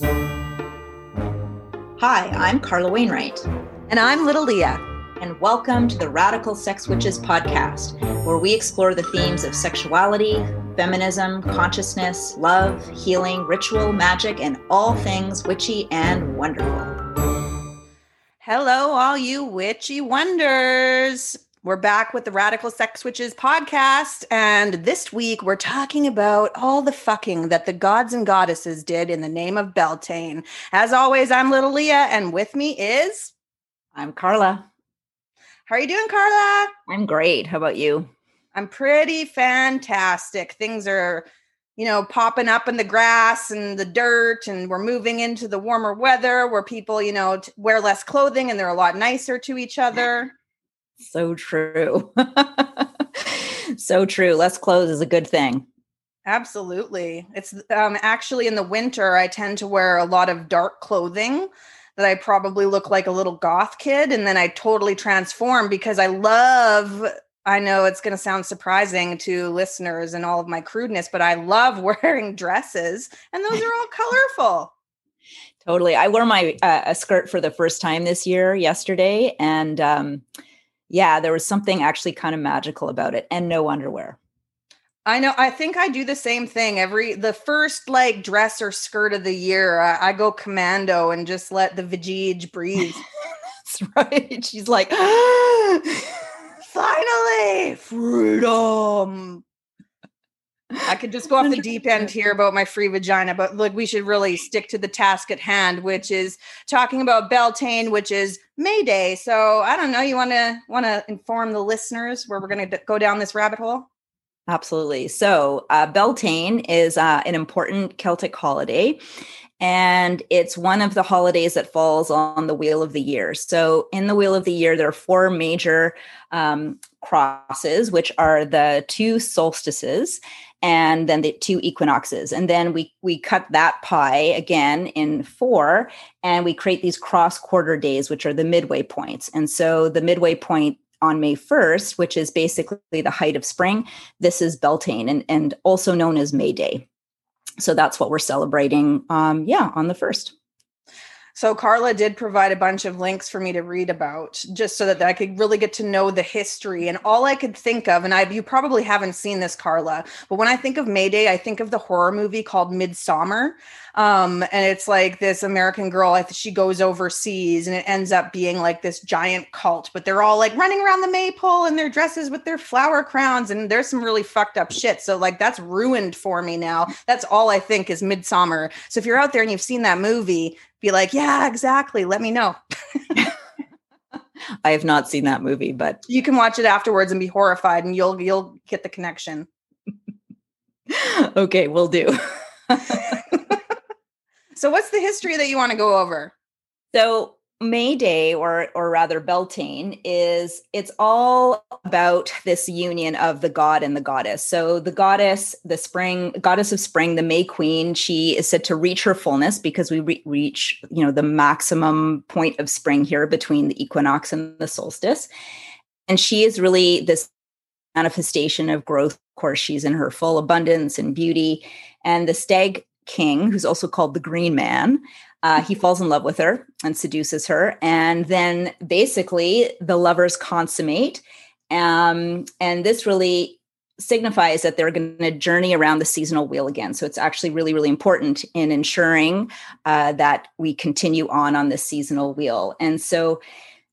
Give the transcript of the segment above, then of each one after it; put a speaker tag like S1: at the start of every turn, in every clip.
S1: Hi, I'm Carla Wainwright.
S2: And I'm Little Leah.
S1: And welcome to the Radical Sex Witches podcast, where we explore the themes of sexuality, feminism, consciousness, love, healing, ritual, magic, and all things witchy and wonderful.
S2: Hello, all you witchy wonders. We're back with the Radical Sex Witches podcast. And this week we're talking about all the fucking that the gods and goddesses did in the name of Beltane. As always, I'm Little Leah, and with me is.
S1: I'm Carla.
S2: How are you doing, Carla?
S1: I'm great. How about you?
S2: I'm pretty fantastic. Things are, you know, popping up in the grass and the dirt, and we're moving into the warmer weather where people, you know, wear less clothing and they're a lot nicer to each other.
S1: So true. so true. Less clothes is a good thing.
S2: Absolutely. It's um, actually in the winter, I tend to wear a lot of dark clothing that I probably look like a little goth kid. And then I totally transform because I love, I know it's going to sound surprising to listeners and all of my crudeness, but I love wearing dresses and those are all colorful.
S1: Totally. I wore my uh, a skirt for the first time this year yesterday and um yeah, there was something actually kind of magical about it and no underwear.
S2: I know. I think I do the same thing every the first like dress or skirt of the year. I, I go commando and just let the vajij breathe.
S1: That's right. She's like,
S2: finally, freedom. I could just go off the deep end here about my free vagina, but look, we should really stick to the task at hand, which is talking about Beltane, which is May Day. So I don't know. You want to want to inform the listeners where we're going to go down this rabbit hole?
S1: Absolutely. So uh, Beltane is uh, an important Celtic holiday. And it's one of the holidays that falls on the wheel of the year. So, in the wheel of the year, there are four major um, crosses, which are the two solstices and then the two equinoxes and then we we cut that pie again in four and we create these cross quarter days which are the midway points and so the midway point on May 1st, which is basically the height of spring. This is Beltane and, and also known as May Day. So that's what we're celebrating, um, yeah, on the 1st.
S2: So Carla did provide a bunch of links for me to read about just so that I could really get to know the history. And all I could think of, and I you probably haven't seen this, Carla, but when I think of May Day, I think of the horror movie called Midsommar. Um, and it's like this American girl, she goes overseas and it ends up being like this giant cult, but they're all like running around the maypole in their dresses with their flower crowns. And there's some really fucked up shit. So like that's ruined for me now. That's all I think is Midsommar. So if you're out there and you've seen that movie, be like, yeah, exactly. Let me know.
S1: I have not seen that movie, but
S2: you can watch it afterwards and be horrified and you'll you'll get the connection.
S1: okay, we'll do.
S2: so what's the history that you want to go over?
S1: So May Day, or or rather Beltane, is it's all about this union of the god and the goddess. So the goddess, the spring goddess of spring, the May Queen, she is said to reach her fullness because we re- reach you know the maximum point of spring here between the equinox and the solstice, and she is really this manifestation of growth. Of course, she's in her full abundance and beauty, and the stag king, who's also called the Green Man. Uh, he falls in love with her and seduces her. And then basically the lovers consummate. Um, and this really signifies that they're going to journey around the seasonal wheel again. So it's actually really, really important in ensuring uh, that we continue on on this seasonal wheel. And so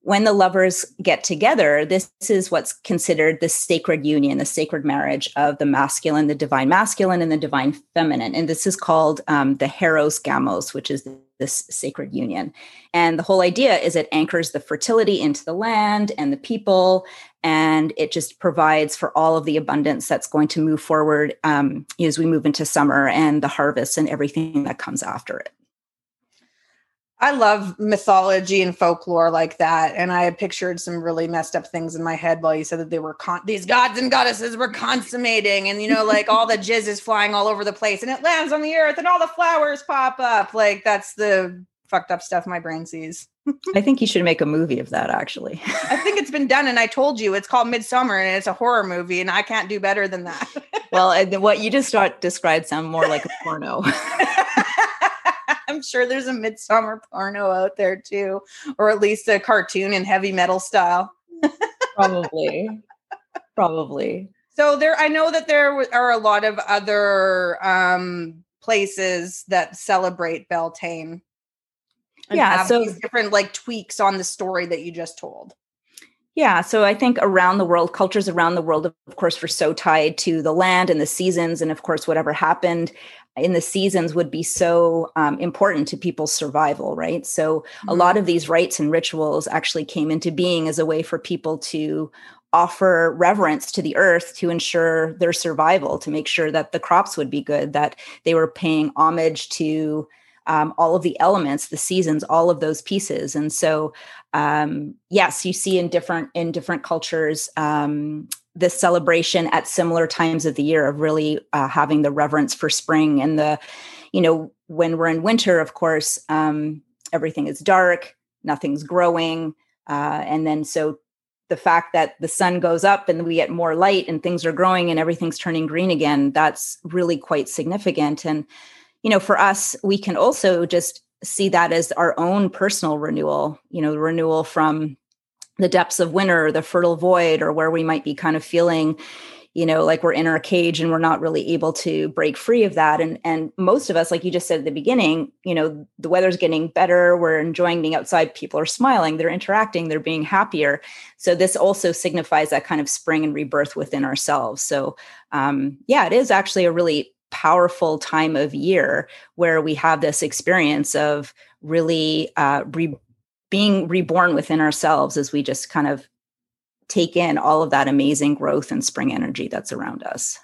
S1: when the lovers get together, this is what's considered the sacred union, the sacred marriage of the masculine, the divine masculine, and the divine feminine. And this is called um, the Hieros Gamos, which is this sacred union. And the whole idea is it anchors the fertility into the land and the people, and it just provides for all of the abundance that's going to move forward um, as we move into summer and the harvest and everything that comes after it.
S2: I love mythology and folklore like that. And I had pictured some really messed up things in my head while you said that they were con- these gods and goddesses were consummating, and you know, like all the jizz is flying all over the place and it lands on the earth and all the flowers pop up. Like that's the fucked up stuff my brain sees.
S1: I think you should make a movie of that actually.
S2: I think it's been done and I told you it's called Midsommar and it's a horror movie and I can't do better than that.
S1: well, what you just described sound more like a porno.
S2: I'm sure there's a midsummer porno out there too, or at least a cartoon in heavy metal style.
S1: Probably. Probably.
S2: So there, I know that there are a lot of other um, places that celebrate Beltane.
S1: Yeah, so
S2: different like tweaks on the story that you just told.
S1: Yeah, so I think around the world, cultures around the world, of course, were so tied to the land and the seasons, and of course, whatever happened in the seasons would be so um, important to people's survival, right? So mm-hmm. a lot of these rites and rituals actually came into being as a way for people to offer reverence to the earth to ensure their survival, to make sure that the crops would be good, that they were paying homage to um, all of the elements, the seasons, all of those pieces. And so, um, yes, you see in different in different cultures um, this celebration at similar times of the year of really uh, having the reverence for spring and the, you know, when we're in winter, of course, um, everything is dark, nothing's growing, uh, and then so the fact that the sun goes up and we get more light and things are growing and everything's turning green again that's really quite significant and you know for us we can also just see that as our own personal renewal you know renewal from the depths of winter the fertile void or where we might be kind of feeling you know like we're in our cage and we're not really able to break free of that. And and most of us like you just said at the beginning you know the weather's getting better we're enjoying being outside people are smiling they're interacting they're being happier. So this also signifies that kind of spring and rebirth within ourselves. So um yeah it is actually a really powerful time of year where we have this experience of really uh, re- being reborn within ourselves as we just kind of take in all of that amazing growth and spring energy that's around us.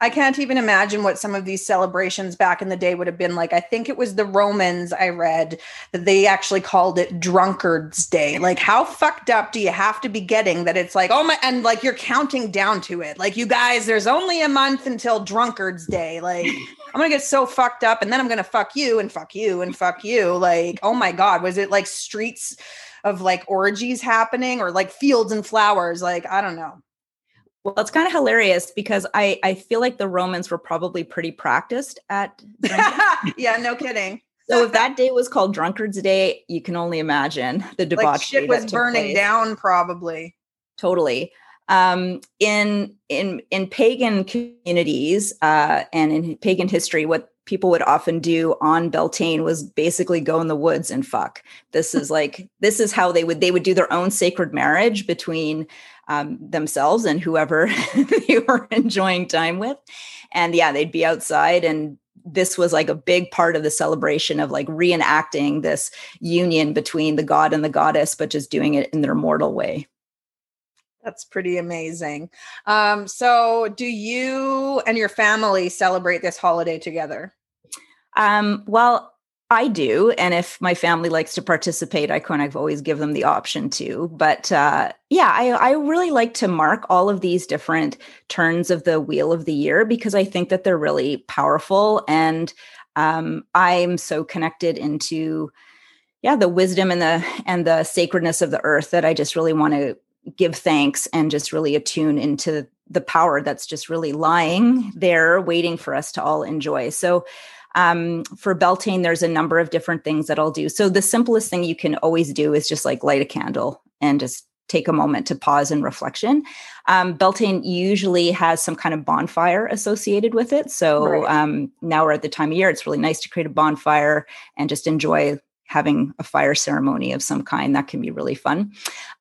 S2: I can't even imagine what some of these celebrations back in the day would have been like. I think it was the Romans I read that they actually called it Drunkard's Day. Like, how fucked up do you have to be getting that it's like, oh my, and like you're counting down to it. Like, you guys, there's only a month until Drunkard's Day. Like, I'm gonna get so fucked up and then I'm gonna fuck you and fuck you and fuck you. Like, oh my God, was it like streets? of like orgies happening or like fields and flowers. Like, I don't know.
S1: Well, it's kind of hilarious because I I feel like the Romans were probably pretty practiced at
S2: yeah, no kidding.
S1: So if that day was called Drunkard's Day, you can only imagine the debauchery. Like
S2: shit was burning place. down, probably.
S1: Totally. Um, in in in pagan communities uh, and in pagan history, what people would often do on Beltane was basically go in the woods and fuck. This is like this is how they would they would do their own sacred marriage between um, themselves and whoever they were enjoying time with, and yeah, they'd be outside and this was like a big part of the celebration of like reenacting this union between the god and the goddess, but just doing it in their mortal way.
S2: That's pretty amazing. Um, so, do you and your family celebrate this holiday together?
S1: Um, well, I do. And if my family likes to participate, I kind of always give them the option to. But uh, yeah, I, I really like to mark all of these different turns of the wheel of the year because I think that they're really powerful. And um, I'm so connected into yeah the wisdom and the and the sacredness of the earth that i just really want to give thanks and just really attune into the power that's just really lying there waiting for us to all enjoy so um, for Beltane, there's a number of different things that I'll do. So the simplest thing you can always do is just like light a candle and just take a moment to pause and reflection. Um, Beltane usually has some kind of bonfire associated with it. So right. um, now we're at the time of year, it's really nice to create a bonfire and just enjoy having a fire ceremony of some kind. That can be really fun.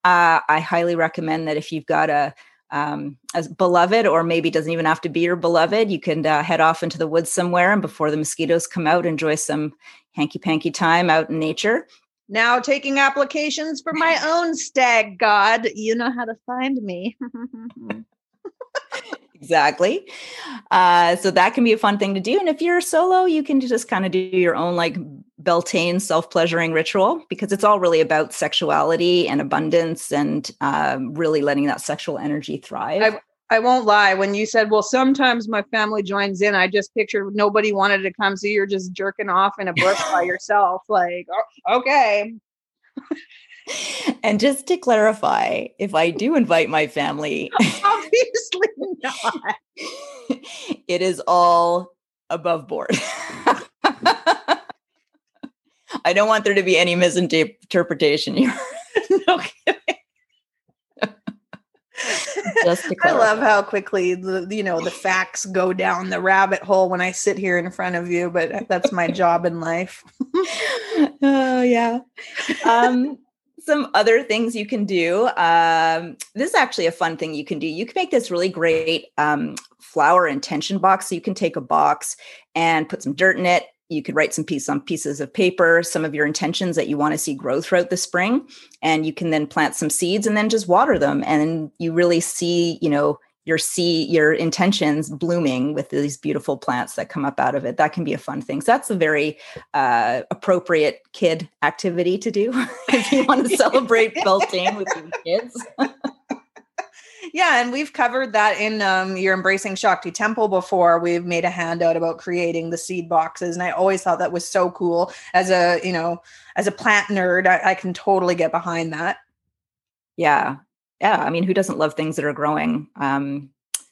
S1: Uh, I highly recommend that if you've got a um, as beloved, or maybe doesn't even have to be your beloved. You can uh, head off into the woods somewhere, and before the mosquitoes come out, enjoy some hanky panky time out in nature.
S2: Now taking applications for my own stag god. You know how to find me.
S1: exactly. Uh, so that can be a fun thing to do. And if you're solo, you can just kind of do your own like Beltane self pleasuring ritual because it's all really about sexuality and abundance and um, really letting that sexual energy thrive.
S2: I, I won't lie. When you said, well, sometimes my family joins in, I just pictured nobody wanted to come. So you're just jerking off in a bush by yourself. Like, oh, okay.
S1: and just to clarify, if I do invite my family,
S2: obviously not.
S1: it is all above board. I don't want there to be any misinterpretation here. no
S2: Just I love how quickly the you know the facts go down the rabbit hole when I sit here in front of you, but that's my job in life.
S1: oh yeah. Um, some other things you can do. Um, this is actually a fun thing you can do. You can make this really great um, flower intention box. So you can take a box and put some dirt in it you could write some piece on pieces of paper some of your intentions that you want to see grow throughout the spring and you can then plant some seeds and then just water them. And you really see you know your see your intentions blooming with these beautiful plants that come up out of it. That can be a fun thing. So that's a very uh, appropriate kid activity to do if you want to celebrate beltane with your kids
S2: yeah, and we've covered that in um, your Embracing Shakti Temple before. We've made a handout about creating the seed boxes, and I always thought that was so cool. As a you know, as a plant nerd, I, I can totally get behind that.
S1: Yeah, yeah. I mean, who doesn't love things that are growing? Um,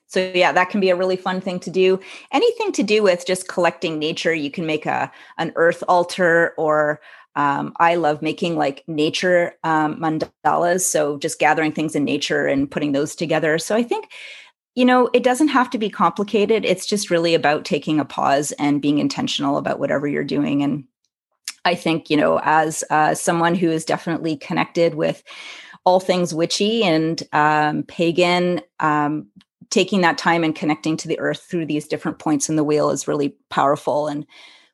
S1: so yeah, that can be a really fun thing to do. Anything to do with just collecting nature, you can make a an earth altar or um, I love making like nature um, mandalas. So just gathering things in nature and putting those together. So I think, you know, it doesn't have to be complicated. It's just really about taking a pause and being intentional about whatever you're doing. And I think, you know, as uh, someone who is definitely connected with all things witchy and um, pagan, um, taking that time and connecting to the earth through these different points in the wheel is really powerful. And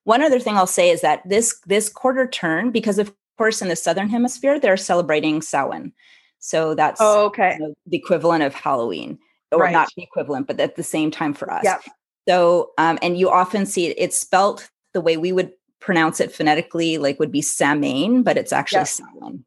S1: one other thing I'll say is that this this quarter turn, because of course in the southern hemisphere they're celebrating Samhain, so that's
S2: oh, okay
S1: you know, the equivalent of Halloween, or right. not the equivalent, but at the same time for us.
S2: Yeah.
S1: So, um, and you often see it, it's spelt the way we would pronounce it phonetically, like would be Samain, but it's actually yeah. Samhain.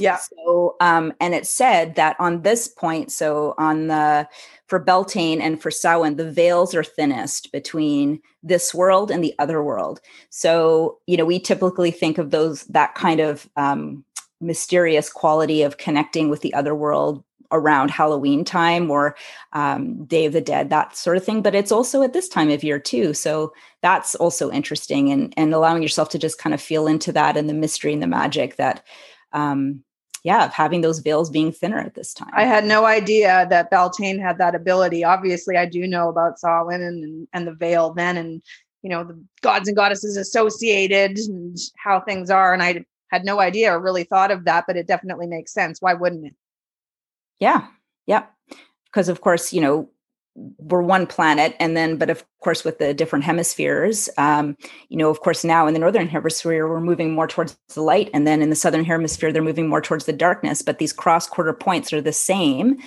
S2: Yeah.
S1: So, um, and it said that on this point, so on the for Beltane and for Samhain, the veils are thinnest between this world and the other world. So, you know, we typically think of those that kind of um, mysterious quality of connecting with the other world around Halloween time or um, Day of the Dead, that sort of thing. But it's also at this time of year too. So that's also interesting and and allowing yourself to just kind of feel into that and the mystery and the magic that um, yeah, of having those veils being thinner at this time.
S2: I had no idea that Beltane had that ability. Obviously, I do know about Samhain and, and the veil then, and you know the gods and goddesses associated and how things are. And I had no idea or really thought of that, but it definitely makes sense. Why wouldn't it?
S1: Yeah, yeah. Because of course, you know, we're one planet and then but of course with the different hemispheres um, you know of course now in the northern hemisphere we're moving more towards the light and then in the southern hemisphere they're moving more towards the darkness but these cross quarter points are the same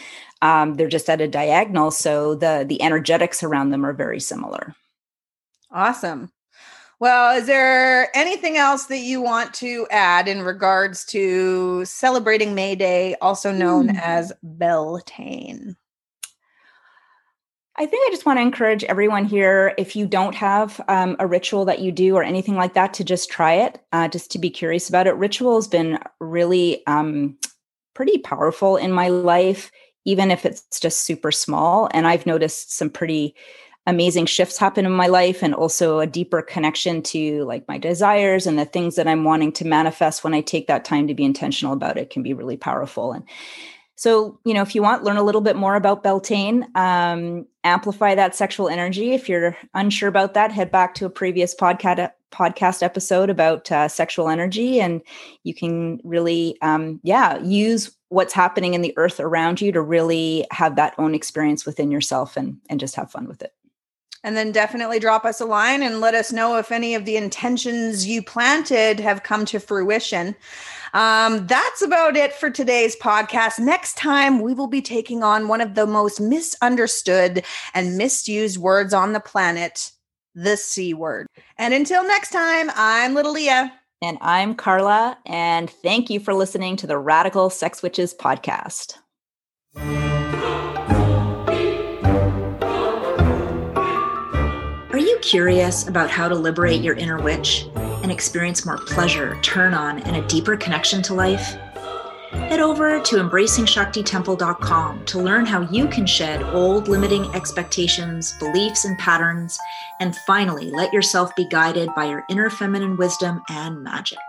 S1: um, they're just at a diagonal so the the energetics around them are very similar
S2: awesome well, is there anything else that you want to add in regards to celebrating May Day, also known mm. as Beltane?
S1: I think I just want to encourage everyone here if you don't have um, a ritual that you do or anything like that to just try it, uh, just to be curious about it. Ritual has been really um, pretty powerful in my life, even if it's just super small. And I've noticed some pretty amazing shifts happen in my life and also a deeper connection to like my desires and the things that I'm wanting to manifest when I take that time to be intentional about it can be really powerful. And so, you know, if you want, to learn a little bit more about Beltane, um, amplify that sexual energy. If you're unsure about that, head back to a previous podcast podcast episode about uh, sexual energy, and you can really, um, yeah, use what's happening in the earth around you to really have that own experience within yourself and and just have fun with it.
S2: And then definitely drop us a line and let us know if any of the intentions you planted have come to fruition. Um, that's about it for today's podcast. Next time, we will be taking on one of the most misunderstood and misused words on the planet the C word. And until next time, I'm Little Leah.
S1: And I'm Carla. And thank you for listening to the Radical Sex Witches podcast. Curious about how to liberate your inner witch? and experience more pleasure, turn on, and a deeper connection to life? Head over to embracingshaktitemple.com to learn how you can shed old limiting expectations, beliefs, and patterns, and finally let yourself be guided by your inner feminine wisdom and magic.